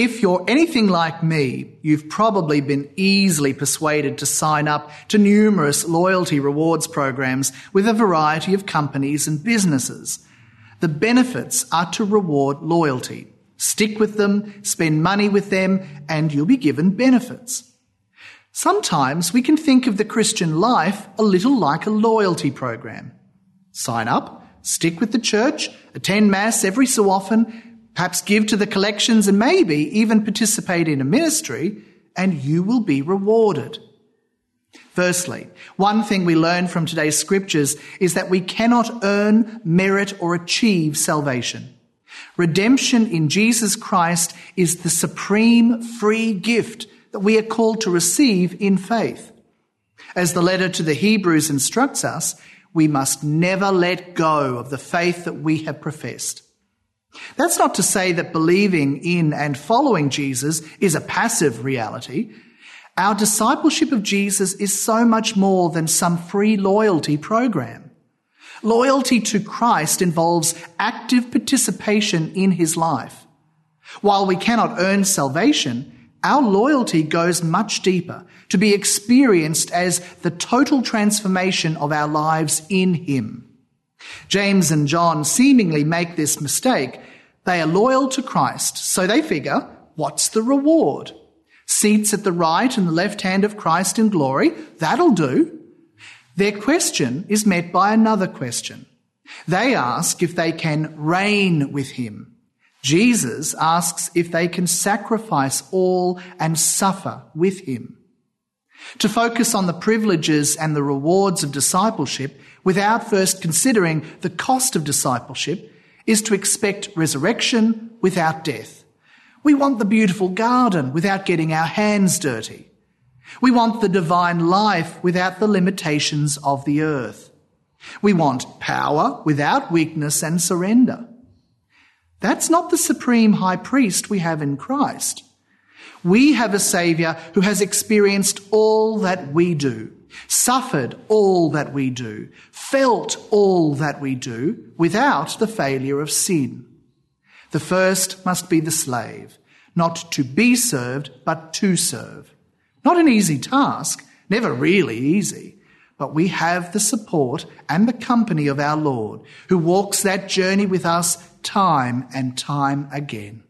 If you're anything like me, you've probably been easily persuaded to sign up to numerous loyalty rewards programs with a variety of companies and businesses. The benefits are to reward loyalty. Stick with them, spend money with them, and you'll be given benefits. Sometimes we can think of the Christian life a little like a loyalty program. Sign up, stick with the church, attend Mass every so often, perhaps give to the collections and maybe even participate in a ministry, and you will be rewarded. Firstly, one thing we learn from today's scriptures is that we cannot earn, merit, or achieve salvation. Redemption in Jesus Christ is the supreme free gift that we are called to receive in faith. As the letter to the Hebrews instructs us, we must never let go of the faith that we have professed. That's not to say that believing in and following Jesus is a passive reality. Our discipleship of Jesus is so much more than some free loyalty program. Loyalty to Christ involves active participation in his life. While we cannot earn salvation, our loyalty goes much deeper to be experienced as the total transformation of our lives in him. James and John seemingly make this mistake. They are loyal to Christ, so they figure, what's the reward? Seats at the right and the left hand of Christ in glory, that'll do. Their question is met by another question. They ask if they can reign with him. Jesus asks if they can sacrifice all and suffer with him. To focus on the privileges and the rewards of discipleship without first considering the cost of discipleship is to expect resurrection without death. We want the beautiful garden without getting our hands dirty. We want the divine life without the limitations of the earth. We want power without weakness and surrender. That's not the supreme high priest we have in Christ. We have a Saviour who has experienced all that we do, suffered all that we do, felt all that we do without the failure of sin. The first must be the slave, not to be served, but to serve. Not an easy task, never really easy, but we have the support and the company of our Lord, who walks that journey with us time and time again.